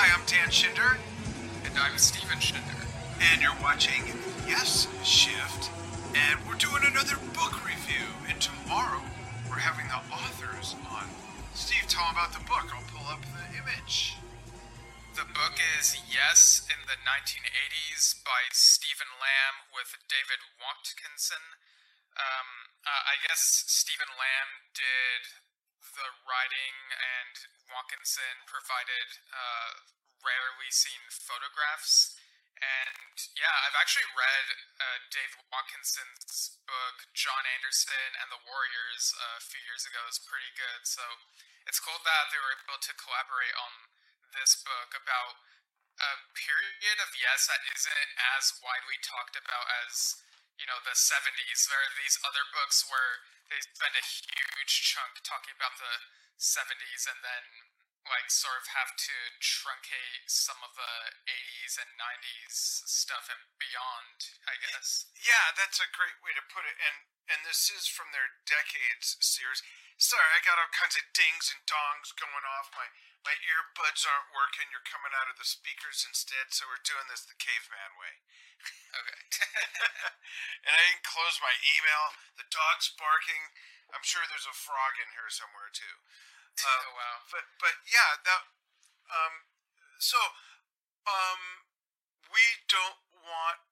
Hi, I'm Dan Schinder, And I'm Steven Schinder. and you're watching Yes Shift, and we're doing another book review. And tomorrow we're having the authors on. Steve, tell them about the book. I'll pull up the image. The book is Yes in the 1980s by Stephen Lamb with David Watkinson. Um, uh, I guess Stephen Lamb did the writing and Watkinson provided uh, rarely seen photographs. And yeah, I've actually read uh, Dave Watkinson's book, Jon Anderson and the Warriors, uh, a few years ago. Was pretty good. So it's cool that they were able to collaborate on this book about a period of yes that isn't as widely talked about as you know the 70s there are these other books where they spend a huge chunk talking about the 70s and then like sort of have to truncate some of the 80s and 90s stuff and beyond i guess Yeah, that's a great way to put it. And and this is from their decades series. Sorry, I got all kinds of dings and dongs going off. My my earbuds aren't working. You're coming out of the speakers instead, so we're doing this the caveman way. okay and I didn't close my email. The dog's barking. I'm sure there's a frog in here somewhere too. Oh wow but but yeah, that um so um we don't want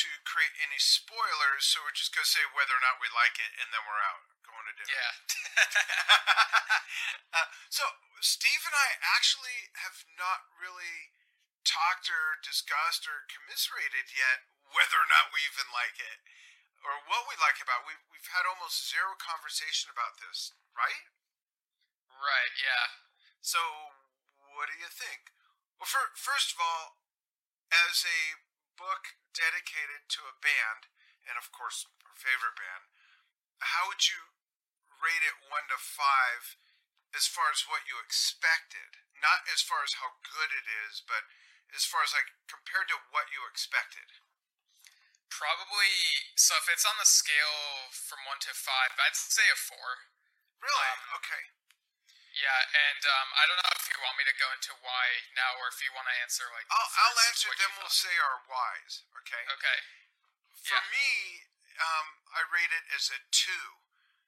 to create any spoilers, so we're just gonna say whether or not we like it, and then we're out going to dinner. yeah uh, so Steve and I actually have not really talked or discussed or commiserated yet whether or not we even like it or what we like about it. We've, we've had almost zero conversation about this, right? Right yeah So, what do you think? Well, for, first of all, as a book dedicated to a band, and of course, our favorite band, how would you rate it one to five as far as what you expected? Not as far as how good it is, but as far as like compared to what you expected. Probably. So if it's on the scale from one to five, I'd say a four. Really? Um, okay. Yeah, and um, I don't know if you want me to go into why now, or if you want to answer like. I'll, I'll answer, then we'll say our whys, okay? Okay. For Yeah. me, um, I rate it as a two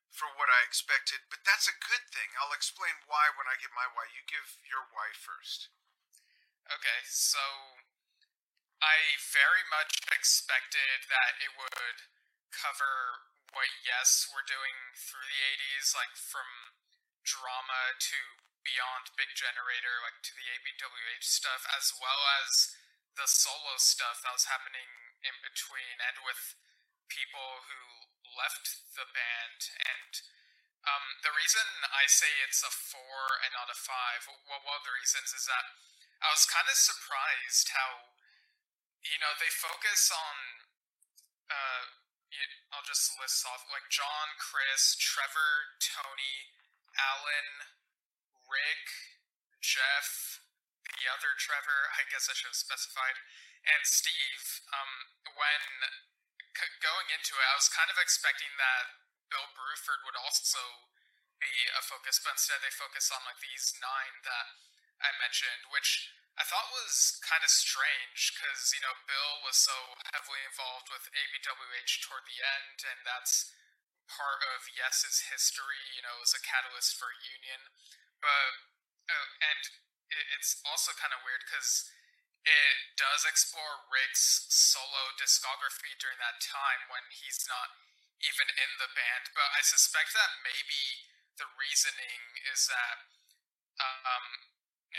for what I expected, but that's a good thing. I'll explain why when I give my why. You give your why first. Okay. So, I very much expected that it would cover what Yes were doing through the '80s, like from drama to beyond Big Generator, like to the ABWH stuff, as well as the solo stuff that was happening in between, and with people who left the band. And um, the reason I say it's a four and not a five, well, one of the reasons is that I was kind of surprised how, you know, they focus on. Uh, I'll just list off like John, Chris, Trevor, Tony, Alan, Rick, Jeff, the other Trevor, I guess I should have specified, and Steve. Um, when c- going into it, I was kind of expecting that Bill Bruford would also be a focus, but instead they focus on like these nine that I mentioned, which I thought was kind of strange because you know Bill was so heavily involved with ABWH toward the end, and that's part of Yes's history. You know, as a catalyst for union, but uh, and it, it's also kind of weird because it does explore Rick's solo discography during that time when he's not even in the band. But I suspect that maybe the reasoning is that um,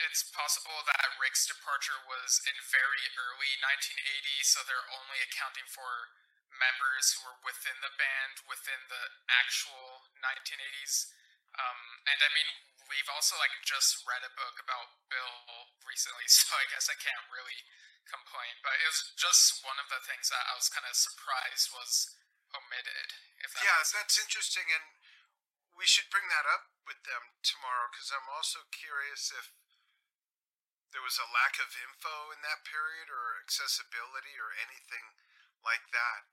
it's possible that Rick's departure was in very early 1980, so they're only accounting for members who were within the band within the actual 1980s. Um, and I mean, we've also like just read a book about Bill recently, so I guess I can't really complain. But it was just one of the things that I was kind of surprised was omitted. If that Yeah, that's interesting, and we should bring that up with them tomorrow because I'm also curious if there was a lack of info in that period or accessibility or anything like that.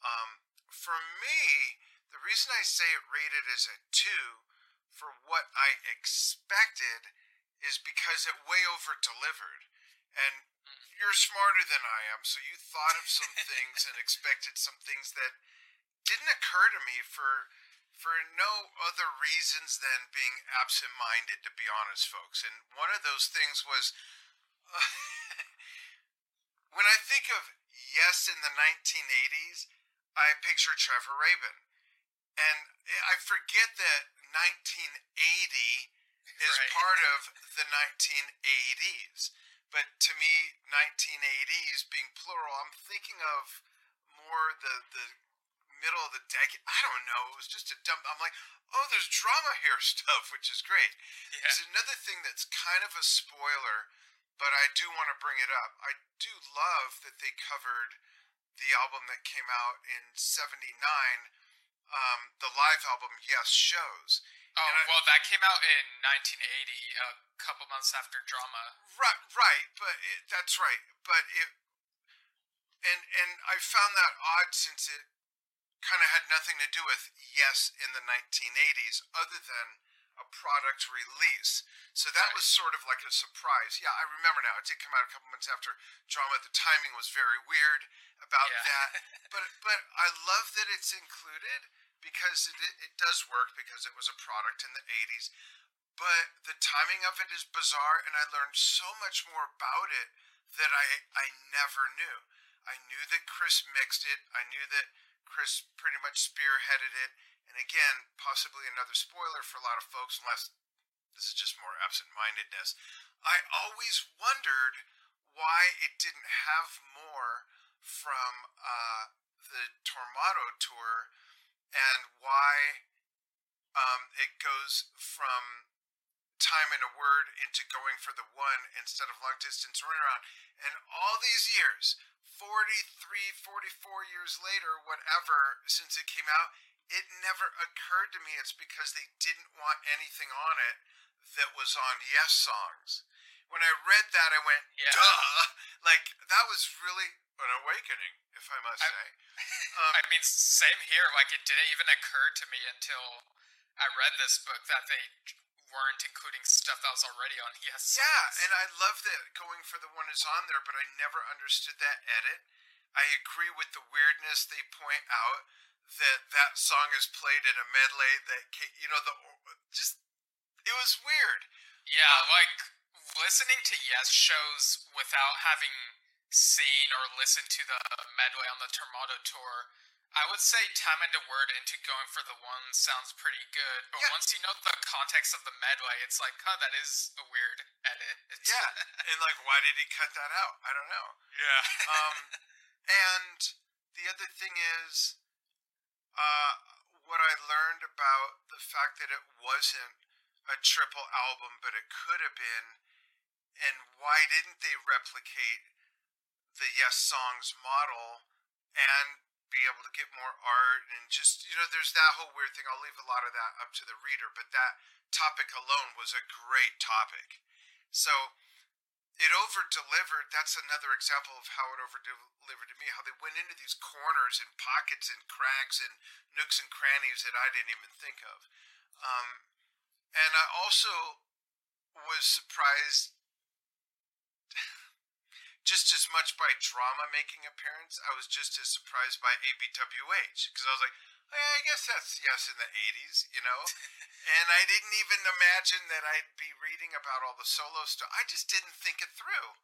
Um, for me, the reason I say it rated as a two for what I expected is because it way over delivered. And you're smarter than I am, so you thought of some things and expected some things that didn't occur to me for for no other reasons than being absent-minded to be honest folks and one of those things was uh, when i think of yes in the 1980s i picture trevor rabin. And i forget that 1980 is Right. part of the 1980s but to me 1980s being plural i'm thinking of more the the middle of the decade. I don't know. It was just a dumb i'm like oh there's drama here stuff which is great. Yeah. there's another thing that's kind of a spoiler but i do want to bring it up. I do love that they covered the album that came out in 79 um, the live album yes shows Oh I- well, that came out in 1980, a couple months after Drama. Right, right, but it, that's right. But it, and and I found that odd since it kind of had nothing to do with yes in the 1980s, other than a product release. So that Right. was sort of like a surprise. Yeah, I remember now. It did come out a couple months after drama. The timing was very weird about Yeah. that. But but I love that it's included because it, it does work because it was a product in the 80s but the timing of it is bizarre and i learned so much more about it that i i never knew i knew that chris mixed it i knew that chris pretty much spearheaded it and again possibly another spoiler for a lot of folks unless this is just more absent-mindedness i always wondered why it didn't have more from uh, the tormato tour and why um, it goes from time in a word into going for the one instead of long distance runaround. And all these years, 43, 44 years later, whatever, since it came out, it never occurred to me it's because they didn't want anything on it that was on Yes songs. When I read that, I went, Yeah. duh. Like, that was really an awakening, if I must I- say. Um, I mean, same here. Like, it didn't even occur to me until I read this book that they weren't including stuff that was already on Yes. Yeah, songs. and I love that going for the one is on there, but I never understood that edit. I agree with the weirdness they point out that that song is played in a medley that you know the just it was weird. Yeah, Um, like listening to Yes shows without having seen or listened to the medley on the Tormato tour, I would say Time and a Word into Going for the One sounds pretty good. But Yeah. once you know the context of the medley, it's like, huh, that is a weird edit. It's, Yeah, and like why did he cut that out? I don't know. yeah. Um, and the other thing is, uh, what I learned about the fact that it wasn't a triple album, but it could have been, and why didn't they replicate the Yes Songs model and be able to get more art and just, you know, there's that whole weird thing. I'll leave a lot of that up to the reader, but that topic alone was a great topic. So, it over delivered. That's another example of how it over delivered to me. How they went into these corners and pockets and crags and nooks and crannies that I didn't even think of. Um, and I also was surprised just as much by drama making appearance. I was just as surprised by ABWH because I was like, "Eh, I guess that's yes in the 80s, you know? and I didn't even imagine that I'd be reading about all the solo stuff. I just didn't think it through.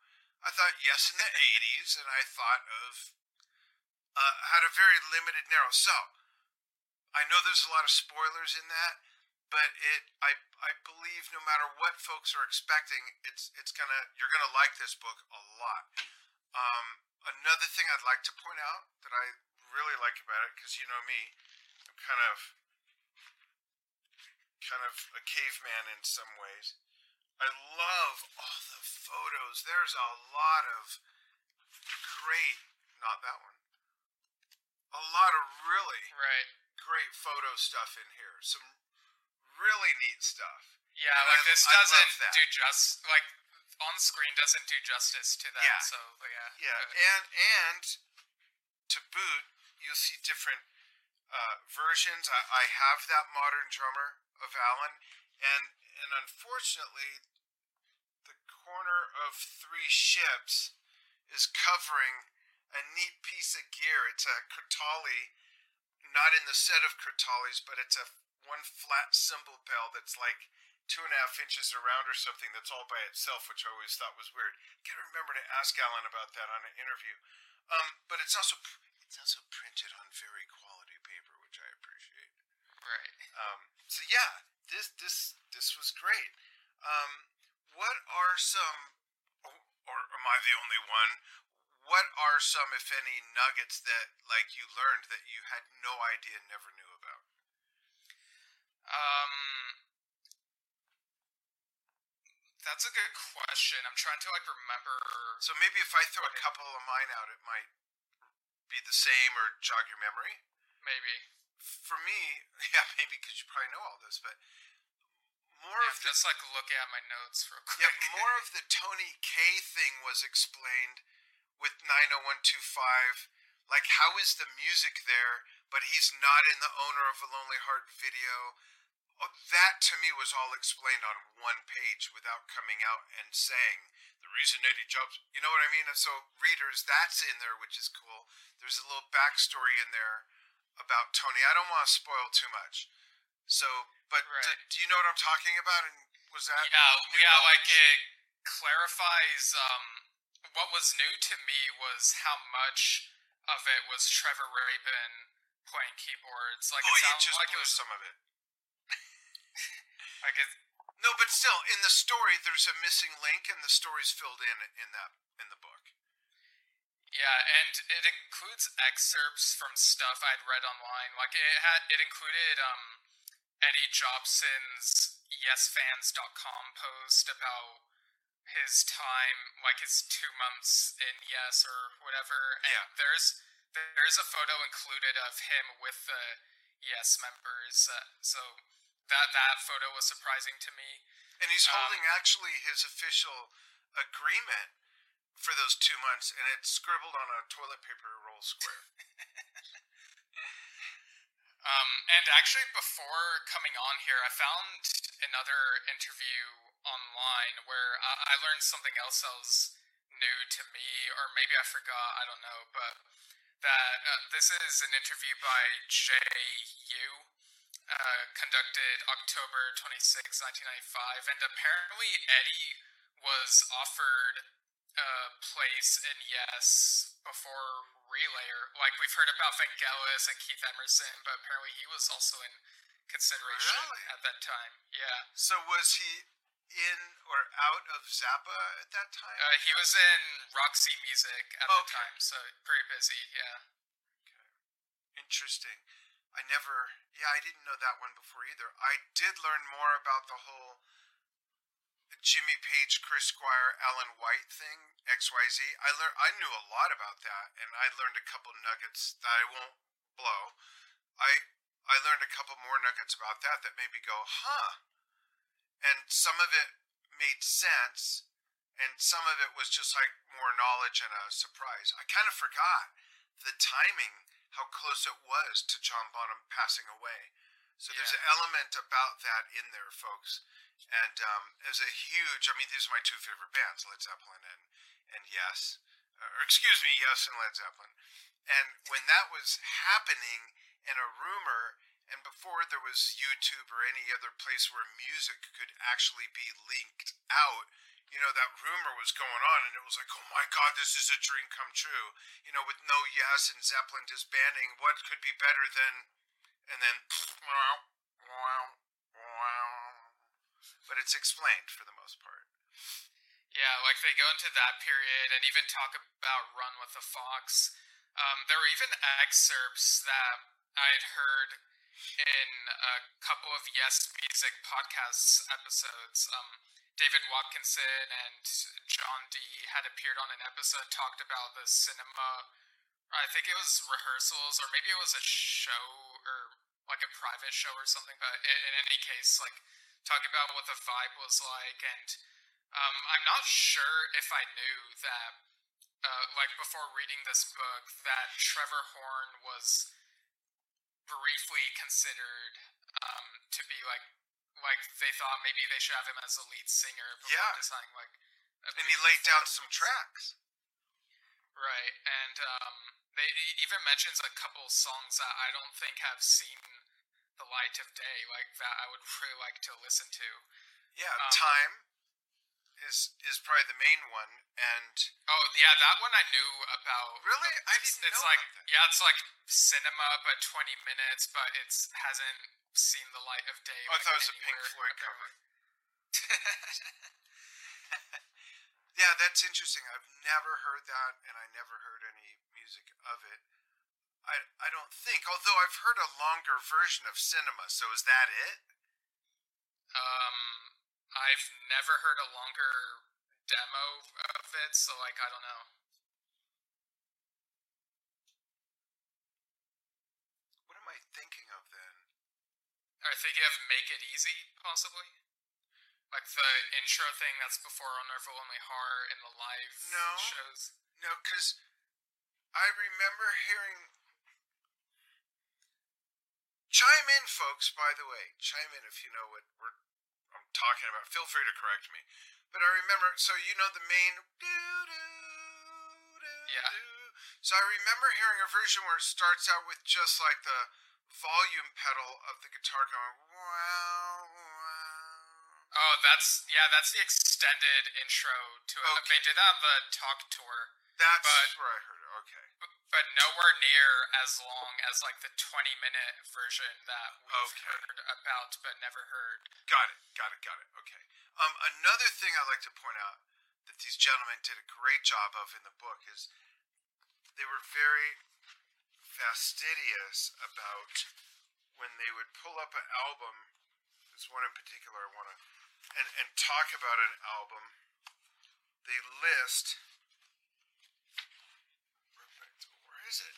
I thought yes in the 80s, and I thought of, uh, had a very limited, narrow. So, I know there's a lot of spoilers in that, but it, I, I believe no matter what folks are expecting, it's, it's gonna, you're gonna like this book a lot. Um, another thing I'd like to point out that I really like about it, because you know me, kind of, kind of a caveman in some ways. I love all the photos. There's a lot of great, not that one, a lot of really right. great photo stuff in here. Some really neat stuff. Yeah, And like I- this I doesn't do just like on screen doesn't do justice to that. Yeah. So yeah. Yeah, good. and and to boot, you'll see different uh, versions. I, I have that modern drummer of Alan, and and unfortunately, the corner of three ships is covering a neat piece of gear. It's a Kurtali, not in the set of Kurtalis, but it's a one flat cymbal bell that's like two and a half inches around or something that's all by itself, which I always thought was weird. Gotta remember to ask Alan about that on an interview. Um, but it's also it's also printed on very quality paper, which I appreciate. Right. Um, so yeah, this this this was great. Um, what are some, or am I the only one? What are some, if any, nuggets that like you learned that you had no idea, never knew about? Um, that's a good question. I'm trying to like remember. So maybe if I throw a couple of mine out, it might be the same or jog your memory. Maybe. For me, yeah, maybe because you probably know all this, but more Yeah, of the just like looking at my notes real quick. yeah, more of the Tony Kaye thing was explained with 90125. Like, how is the music there, but he's not in the owner of a Lonely Heart video? Oh, that to me was all explained on one page without coming out and saying the reason Eddie Jobs. You know what I mean? So readers, that's in there, which is cool. There's a little backstory in there about Tony. I don't want to spoil too much. So, but Right. do you know what I'm talking about? And was that Yeah, yeah, like it clarifies. Um, what was new to me was how much of it was Trevor Rabin playing keyboards. Like Oh, it you sounded just like it was some of it. like it. No, but still, in the story, there's a missing link, and the story's filled in in that in the book. Yeah, and it includes excerpts from stuff I'd read online. Like it had, it included um, Eddie Jobson's YesFans.com post about his time, like his two months in Yes or whatever. And Yeah. there's there's a photo included of him with the Yes members. Uh, so that that photo was surprising to me. And he's Um, holding actually his official agreement for those two months, and it's scribbled on a toilet paper roll square. Um, and actually, before coming on here, I found another interview online where I, I learned something else that was new to me, or maybe I forgot, I don't know, but that uh, this is an interview by J.U. Uh, conducted October 26, 1995, and apparently Eddie was offered a place in Yes before Relayer. Like we've heard about Vangelis and Keith Emerson, but apparently he was also in consideration Really? at that time. Yeah. So was he in or out of Zappa at that time? Uh, he was in Roxy Music at the time, so pretty busy. Yeah. Interesting. I never, yeah, I didn't know that one before either. I did learn more about the whole Jimmy Page, Chris Squire, Alan White thing, XYZ. I learned, I knew a lot about that, and I learned a couple nuggets that I won't blow. I, I learned a couple more nuggets about that that made me go, huh. And some of it made sense, and some of it was just like more knowledge and a surprise. I kind of forgot the timing, how close it was to John Bonham passing away. So there's an element about that in there, folks. And um, it was a huge, I mean, these are my two favorite bands, Led Zeppelin and and Yes, or excuse me, Yes and Led Zeppelin. And when that was happening, and a rumor, and before there was YouTube or any other place where music could actually be linked out, you know, that rumor was going on, and it was like, oh my God, this is a dream come true. You know, with no Yes and Zeppelin disbanding, what could be better than, and then, wow, wow, wow. But it's explained for the most part. Yeah, like they go into that period and even talk about Run with the Fox. Um, there were even excerpts that I'd heard in a couple of Yes Music podcasts episodes. Um, David Watkinson and Jon Dee had appeared on an episode talked about the cinema. I think it was rehearsals, or maybe it was a show or like a private show or something. But in, in any case, like talking about what the vibe was like and um, I'm not sure if I knew that, uh, like before reading this book, that Trevor Horn was briefly considered um, to be like, like they thought maybe they should have him as a lead singer before Yeah. deciding like And he laid down the some tracks. Right, and um, they even mentions a couple songs that I don't think have seen the light of day, like that I would really like to listen to. Yeah, Um, Time is is probably the main one, and Oh yeah, that one I knew about. Really? I It's, didn't it's know like about that. yeah, it's like cinema, but twenty minutes, but it's hasn't seen the light of day. Oh, I thought it was a Pink Floyd apparently. yeah, that's interesting. I've never heard that, and I never heard any music of it. I I don't think, although I've heard a longer version of Cinema. So is that it? um, I've never heard a longer demo of it, so like I don't know. What am I thinking of then? Or thinking of Make It Easy, possibly? Like the intro thing that's before Owner of a Lonely Heart in the live No. shows. No, because I remember hearing. Chime in, folks. By the way, chime in if you know what we're I'm talking about. Feel free to correct me. But I remember. So you know the main. Yeah. So I remember hearing a version where it starts out with just like the volume pedal of the guitar going wow wow. Oh, that's yeah, that's the extended intro to it. Okay. They did that on the Talk tour, That's But- where I heard. Okay. but, but nowhere near as long as like the 20 minute version that we've Okay. heard about but never heard. Got it. Got it. Got it. Okay. Um, another thing I'd like to point out that these gentlemen did a great job of in the book is they were very fastidious about when they would pull up an album. There's one in particular I want to and and talk about an album. They list. Where is it?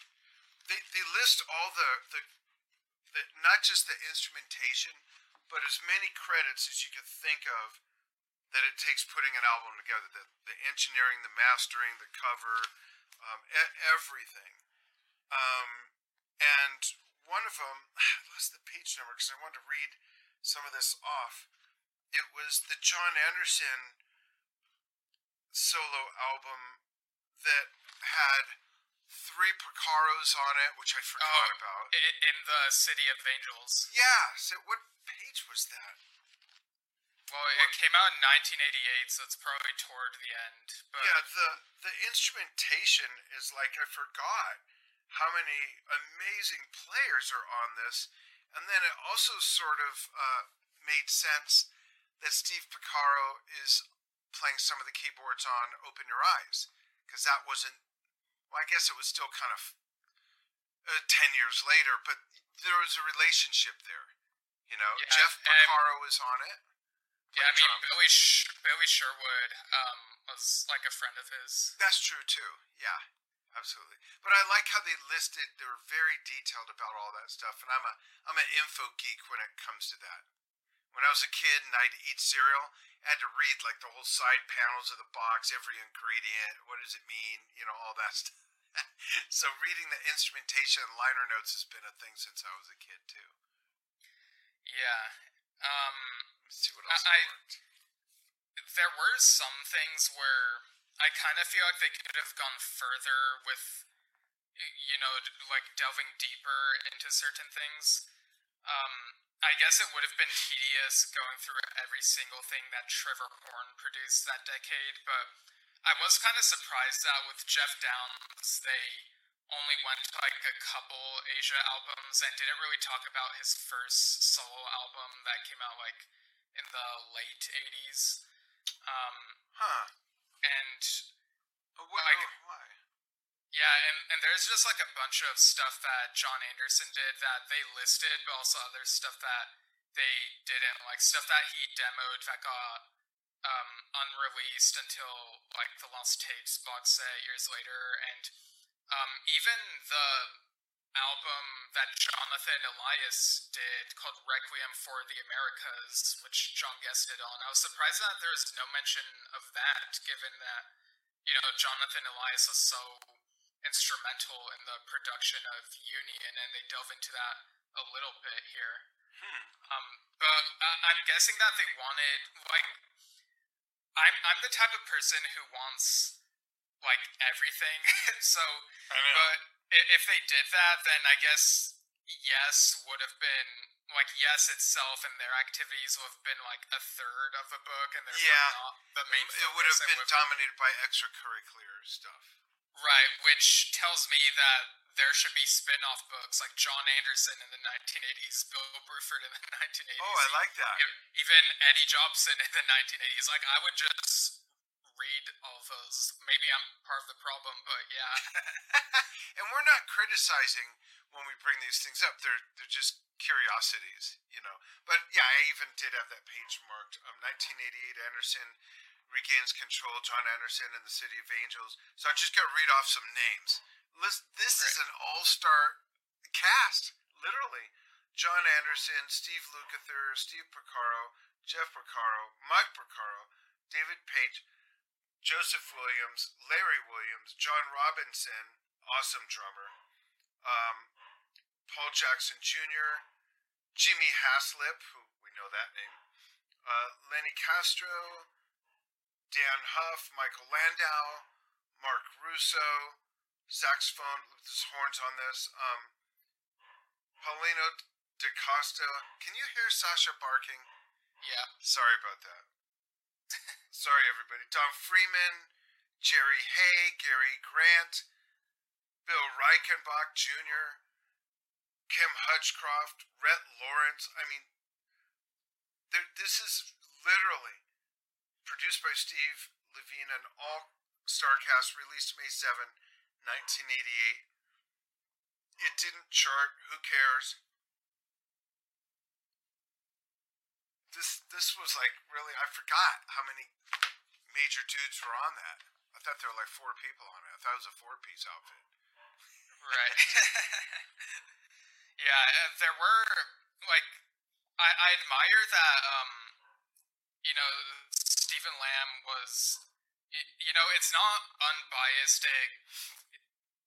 They they list all the the, the not just the instrumentation, but as many credits as you could think of that it takes putting an album together. The the engineering, the mastering, the cover, um, e- everything. Um, and one of them, I lost the page number because I wanted to read some of this off. It was the Jon Anderson solo album that had three Porcaros on it, which I forgot Oh. about. In the City of Angels. Yeah, so what page was that? Well, it came out in 1988, so it's probably toward the end. But yeah, the the instrumentation is like I forgot how many amazing players are on this, and then it also sort of uh, made sense that Steve Porcaro is playing some of the keyboards on "Open Your Eyes" because that wasn't. Well, I guess it was still kind of uh, ten years later, but there was a relationship there. You know, Yeah, Jeff Porcaro was on it. yeah, I mean. Billy Sh- Billy Sherwood um, was like a friend of his. That's true too. Yeah, absolutely. But I like how they listed. They were very detailed about all that stuff, and I'm a I'm an info geek when it comes to that. When I was a kid and I'd eat cereal, I had to read like the whole side panels of the box, every ingredient, what does it mean, you know, all that stuff. so reading the instrumentation and liner notes has been a thing since I was a kid too. Yeah. Um, Let's see what else. I- I there were some things where I kind of feel like they could have gone further with, you know, like delving deeper into certain things. Um, I guess it would have been tedious going through every single thing that Trevor Horn produced that decade, but I was kind of surprised that with Geoff Downes, they only went to like a couple Asia albums and didn't really talk about his first solo album that came out like in the late 80s. Um, Huh? and what, Like- why? Yeah, and, and there's just like a bunch of stuff that Jon Anderson did that they listed, but also other stuff that they didn't, like stuff that he demoed that got um, unreleased until like the Lost Tapes box set years later, and um, even the album that Jonathan Elias did called Requiem for the Americas, which John guested on. I was surprised that there was no mention of that, given that you know Jonathan Elias was so instrumental in the production of Union, and they delve into that a little bit here. Hmm. Um, but I- I'm guessing that they wanted like I'm I'm the type of person who wants like everything. so, but if they did that, then I guess yes would have been like yes itself and their activities would have been like a third of the book, and therefore Yeah. not the main. it would have been dominated by extracurricular stuff. Right, which tells me that there should be spin-off books like Jon Anderson in the 1980s, Bill Bruford in the 1980s. Oh, I like that. even Eddie Jobson in the 1980s. Like I would just read all those. Maybe I'm part of the problem, but yeah. and we're not criticizing when we bring these things up. They're they're just curiosities, you know. But yeah, I even did have that page marked. Um, 1988 Anderson regains control. Jon Anderson and the City of Angels. So I just got to read off some names. Listen, this is an all-star cast, literally. Jon Anderson, Steve Lukather, Steve Porcaro, Jeff Porcaro, Mike Porcaro, David Paich, Joseph Williams, Larry Williams, John Robinson, awesome drummer, um, Paul Jackson Jr., Jimmy Haslip, who we know that name, uh, Lenny Castro, Dann Huff, Michael Landau, Marc Russo, saxophone, there's horns on this, um, Paulinho da Costa. Can you hear Sasha barking? Yeah. Sorry about that. Sorry, everybody. Tom Freeman, Jerry Hey, Gary Grant, Bill Reichenbach Jr., Kim Hutchcroft, Rhett Lawrence. I mean, this is literally produced by Steve Levine, an all star cast released May 7, 1988. It didn't chart. Who cares? This this was like really I forgot how many major dudes were on that. I thought there were like four people on it. I thought it was a four piece outfit. Right. yeah, uh, there were like I, I admire that um you know Stephen Lamb was you know it's not unbiased it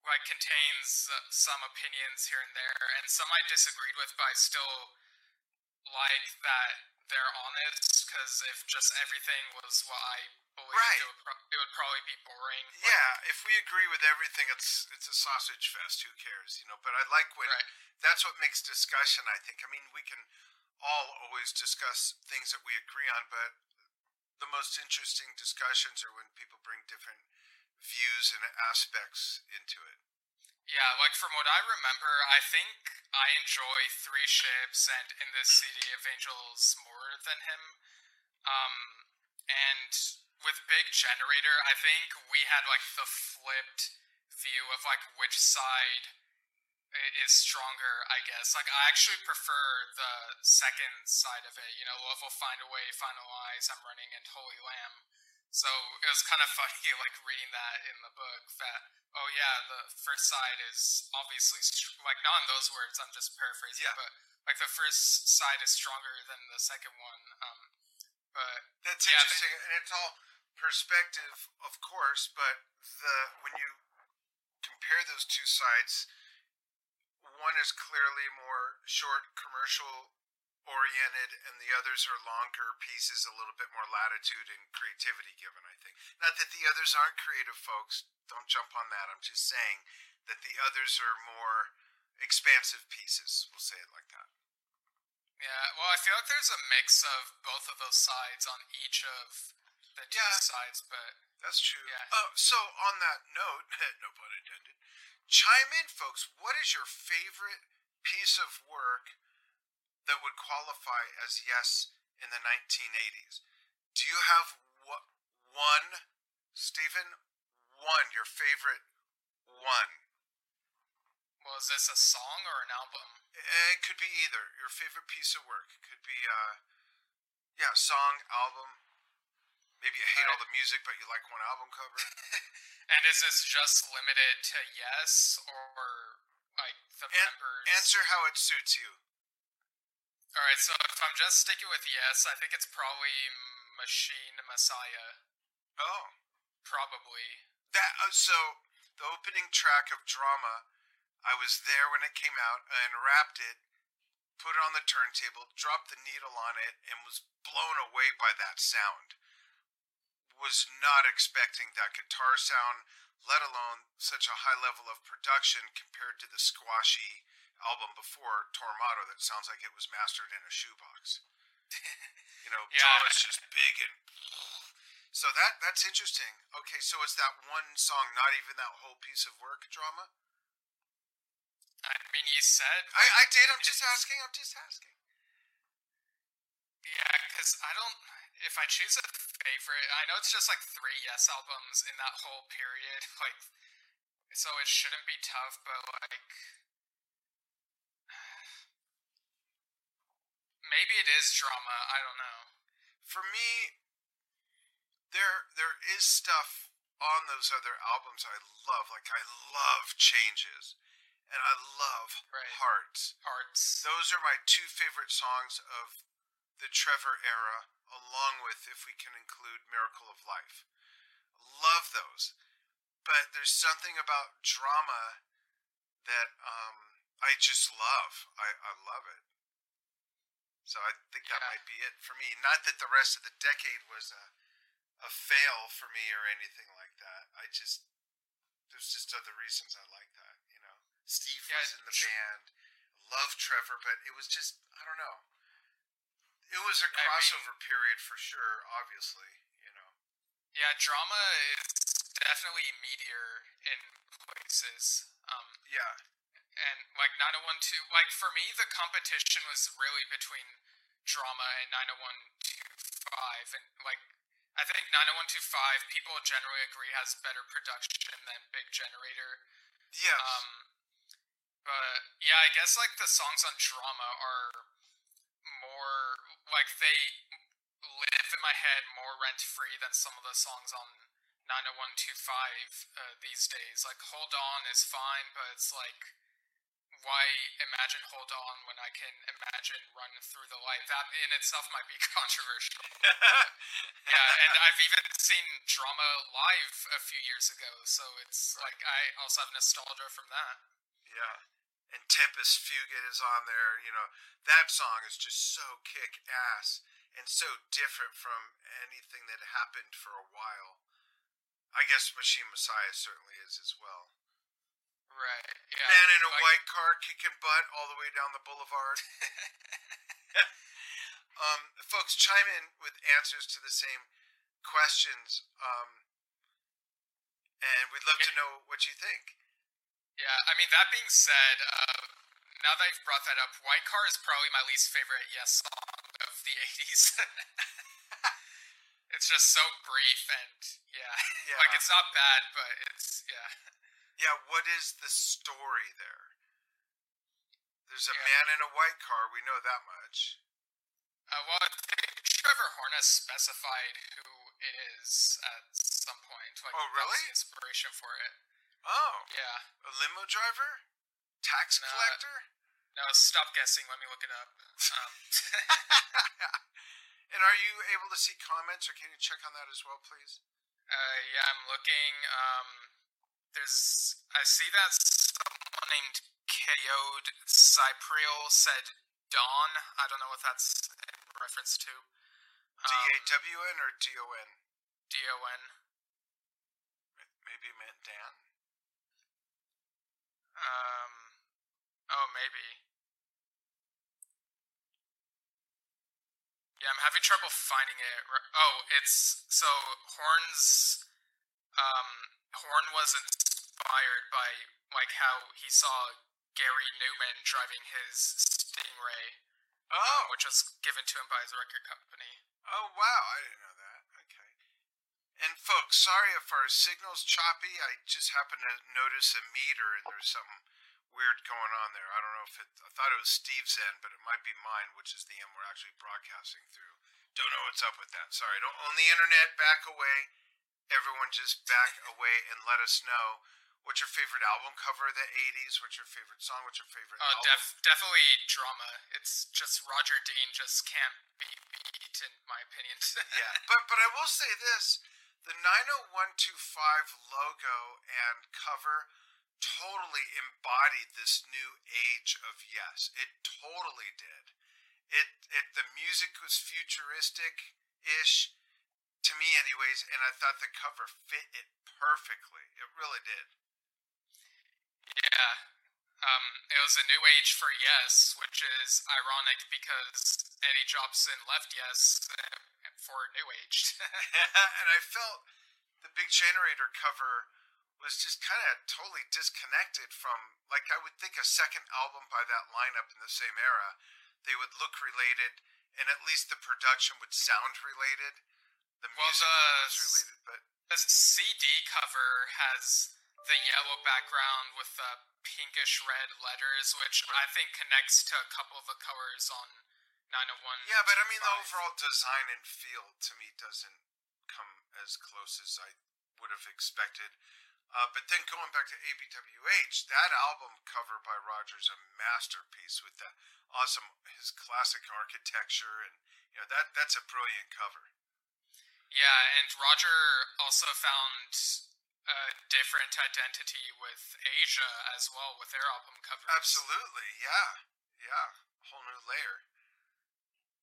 like contains uh, some opinions here and there and some I disagreed with but I still like that they're honest because if just everything was what I believed Right. it, would pro- it would probably be boring Like, Yeah, if we agree with everything, it's it's a sausage fest. Who cares, you know? But I like when Right. that's what makes discussion. I think. I mean, we can all always discuss things that we agree on, but the most interesting discussions are when people bring different views and aspects into it. Yeah, like from what I remember, I think I enjoy Three Ships and In the City of Angels more than him. Um, and with Big Generator, I think we had like the flipped view of like which side is stronger, I guess. Like, I actually prefer the second side of it, you know, Love Will Find a Way, Final Eyes, I'm Running, and Holy Lamb. So it was kind of funny, like reading that in the book. That oh yeah, the first side is obviously like not in those words. I'm just paraphrasing, Yeah. but like the first side is stronger than the second one. Um, but That's Yeah, interesting, and it's all perspective, of course. But the when you compare those two sides, one is clearly more short commercial oriented, and the others are longer pieces, a little bit more latitude and creativity given. I think not that the others aren't creative, folks. Don't jump on that. I'm just saying that the others are more expansive pieces. We'll say it like that. yeah, well, I feel like there's a mix of both of those sides on each of the two Yeah. sides, but That's true. Yeah. Oh, so on that note, no pun intended, chime in, folks. What is your favorite piece of work that would qualify as yes in the 1980s? Do you have one, Stephen? One, your favorite one. well, is this a song or an album? It could be either. Your favorite piece of work. It could be, uh, yeah, song, album. Maybe you hate all the music, but you like one album cover. And is this just limited to yes or like the An- members? Answer how it suits you. All right, so if I'm just sticking with yes, I think it's probably Machine Messiah. Oh. Probably. That uh, so the opening track of Drama, I was there when it came out and wrapped it, put it on the turntable, dropped the needle on it, and was blown away by that sound. Was not expecting that guitar sound, let alone such a high level of production compared to the squashy album before Tormato that sounds like it was mastered in a shoebox. you know, Yeah. Drama's just big and so that that's interesting. Okay, so it's that one song, not even that whole piece of work, drama. I mean, you said I, I did. I'm just asking. I'm just asking. Yeah, because I don't. If I choose a favorite, I know it's just like three Yes albums in that whole period. Like, so it shouldn't be tough, but like. Maybe it is drama. I don't know. For me, there there is stuff on those other albums I love. Like I love Changes, and I love Right. Hearts. Hearts. Those are my two favorite songs of the Trevor era, along with, if we can include Miracle of Life. Love those. But there's something about drama that um, I just love. I, I love it. So I think that Yeah. might be it for me. Not that the rest of the decade was a, a fail for me or anything like that. I just, there's just other reasons I like that, you know. Steve Yeah, was in the tr- band love Trevor, but it was just I don't know. It was a I mean- crossover period for sure, obviously, you know. Yeah, drama is definitely meteor in places. Um, Yeah. and like 9012 like for me the competition was really between drama and 90125 and like i think 90125 people generally agree has better production than big generator Yes. um but yeah i guess like the songs on drama are more like they live in my head more rent free than some of the songs on 90125 uh, these days. Like hold on is fine but it's like why imagine hold on when i can imagine run through the light? That in itself might be controversial. Yeah and i've even seen drama live a few years ago so it's like i also have nostalgia from that. Yeah. And Tempus Fugit is on there, you know. That song is just so kick ass and so different from anything that happened for a while. I guess Machine Messiah certainly is as well. right yeah Man in a like- white car kicking butt all the way down the boulevard. um, folks, chime in with answers to the same questions. Um, and we'd love to know what you think. Yeah, I mean that being said, uh, now that I've brought that up, White Car is probably my least favorite Yes song of the '80s. it's just so brief and yeah, Yeah. like it's not bad, but it's yeah. Yeah, what is the story there? There's a Yeah. man in a white car, we know that much. Uh, well, Trevor Horn has specified who it is at some point. Like, Oh, really? the inspiration for it. Oh, Yeah. a limo driver? Tax No. collector? No, stop guessing. Let me look it up. Um, and are you able to see comments, or can you check on that as well, please? Uh, yeah, I'm looking. Um, there's. I see that someone named KO'd Cypriel said Dawn. I don't know what that's in reference to. D A W N or D O N? D O N. Maybe it meant Dan? Um. Oh, maybe. Yeah, I'm having trouble finding it. Oh, it's so Horn's. Um, Horn was inspired by like how he saw Gary Numan driving his Stingray, Oh, which was given to him by his record company. oh wow, I didn't know. And folks, sorry if our signal's choppy. I just happened to notice a meter and there's something weird going on there. I don't know if it, I thought it was Steve's end, but it might be mine, which is the end we're actually broadcasting through. Don't know what's up with that. Sorry. Don't own the internet. Back away. Everyone just back away and let us know. What's your favorite album cover of the 80s? What's your favorite song? What's your favorite Oh, album? def- definitely drama. It's just Roger Dean just can't be beat, in my opinion. yeah, but but I will say this: the 90125 logo and cover totally embodied this new age of yes. It totally did. It it the music was futuristic ish. to me, anyways, and I thought the cover fit it perfectly. It really did. Yeah. Um, it was a new age for Yes, which is ironic because Eddie Jobson left Yes for New Age. and I felt the Big Generator cover was just kind of totally disconnected from, like, I would think a second album by that lineup in the same era, they would look related, and at least the production would sound related. The music well, the, was related, but the CD cover has the yellow background with the pinkish red letters, which I think connects to a couple of the colors on 901. Yeah, but I mean, the overall design and feel to me doesn't come as close as I would have expected. Uh, but then going back to ABWH, that album cover by Roger's a masterpiece with that awesome his classic architecture and you know that that's a brilliant cover. Yeah, and Roger also found a different identity with Asia as well with their album cover. Absolutely, yeah, yeah, whole new layer.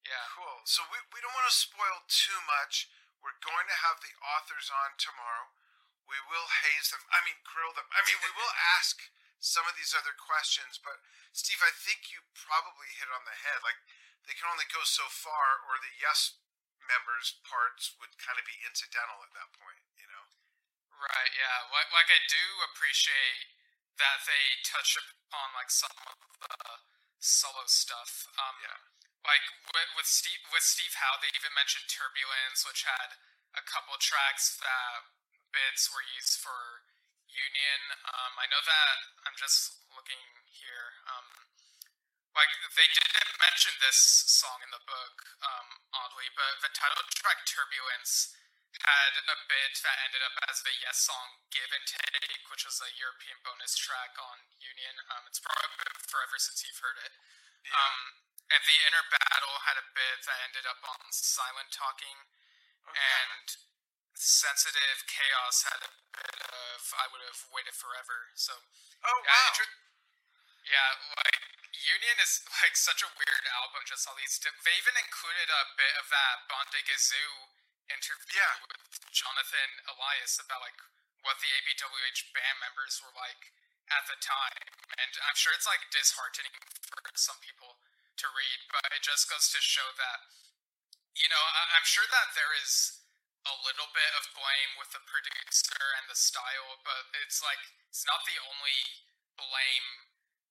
Yeah, cool. So we we don't want to spoil too much. We're going to have the authors on tomorrow. We will haze them. I mean, grill them. I mean, we will ask some of these other questions, but Steve, I think you probably hit on the head. Like, they can only go so far, or the yes members' parts would kind of be incidental at that point, you know? Right, yeah. Like, like I do appreciate that they touch upon, like, some of the solo stuff. Um, yeah. Like, with, with Steve, with Steve Howe, they even mentioned Turbulence, which had a couple tracks that bits were used for Union. Um, I know that I'm just looking here. Um, like they didn't mention this song in the book, um, oddly, but the title track "Turbulence" had a bit that ended up as the Yes song "Give and Take," which was a European bonus track on Union. Um, it's probably been forever since you've heard it. Yeah. Um, and the inner battle had a bit that ended up on Silent Talking, oh, yeah. and sensitive chaos had a bit of I would have waited forever. So Oh yeah, wow. Inter- yeah, like Union is like such a weird album. Just all these. Di- they even included a bit of that Bonda Gazoo interview Yeah. with Jonathan Elias about like what the ABWH band members were like at the time, and I'm sure it's like disheartening for some people to read, but it just goes to show that you know I- I'm sure that there is a little bit of blame with the producer and the style, but it's like it's not the only blame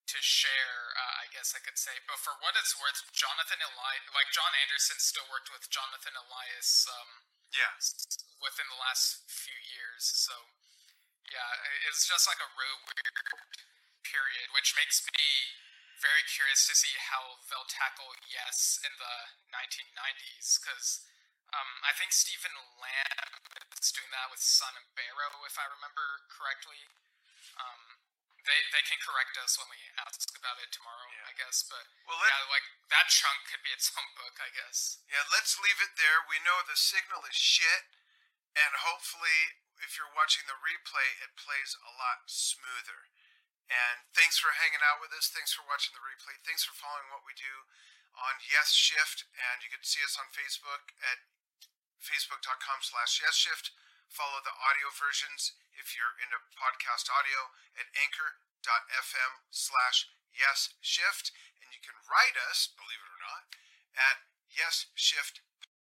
to share. Uh, I guess I could say, but for what it's worth, Jonathan Elias, like Jon Anderson, still worked with Jonathan Elias um, Yeah. within the last few years. So yeah, it's just like a real weird period, which makes me very curious to see how they'll tackle Yes in the 1990s because. Um, I think Stephen Lambe is doing that with Sun and Barrow, if I remember correctly. Um, they they can correct us when we ask about it tomorrow, Yeah. I guess. But Well, let, yeah, like that chunk could be its own book, I guess. yeah, let's leave it there. We know the signal is shit, and hopefully, if you're watching the replay, it plays a lot smoother. And thanks for hanging out with us. Thanks for watching the replay. Thanks for following what we do on Yes Shift. And you can see us on Facebook at facebook.com slash yes shift. Follow the audio versions if you're into podcast audio at anchor.fm slash yes shift. And you can write us, believe it or not, at yes shift